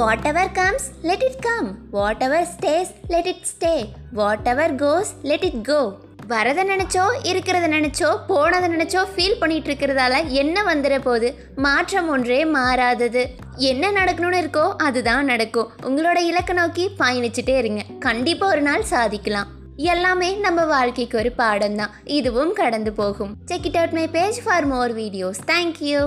Whatever comes let it come whatever stays let it stay whatever goes let it go வரதை நினச்சோ இருக்கிறத நினச்சோ போனதை நினச்சோ feel பண்ணிட்டு இருக்கிறதால என்ன வந்துட போகுது மாற்றம் ஒன்றே மாறாதது. என்ன நடக்கணும்னு இருக்கோ அதுதான் நடக்கும். உங்களோட இலக்கை நோக்கி பயணிச்சுட்டே இருங்க. கண்டிப்பாக ஒரு நாள் சாதிக்கலாம். எல்லாமே நம்ம வாழ்க்கைக்கு ஒரு பாடம் தான் இதுவும் கடந்து போகும். Check it out my page for more videos thank you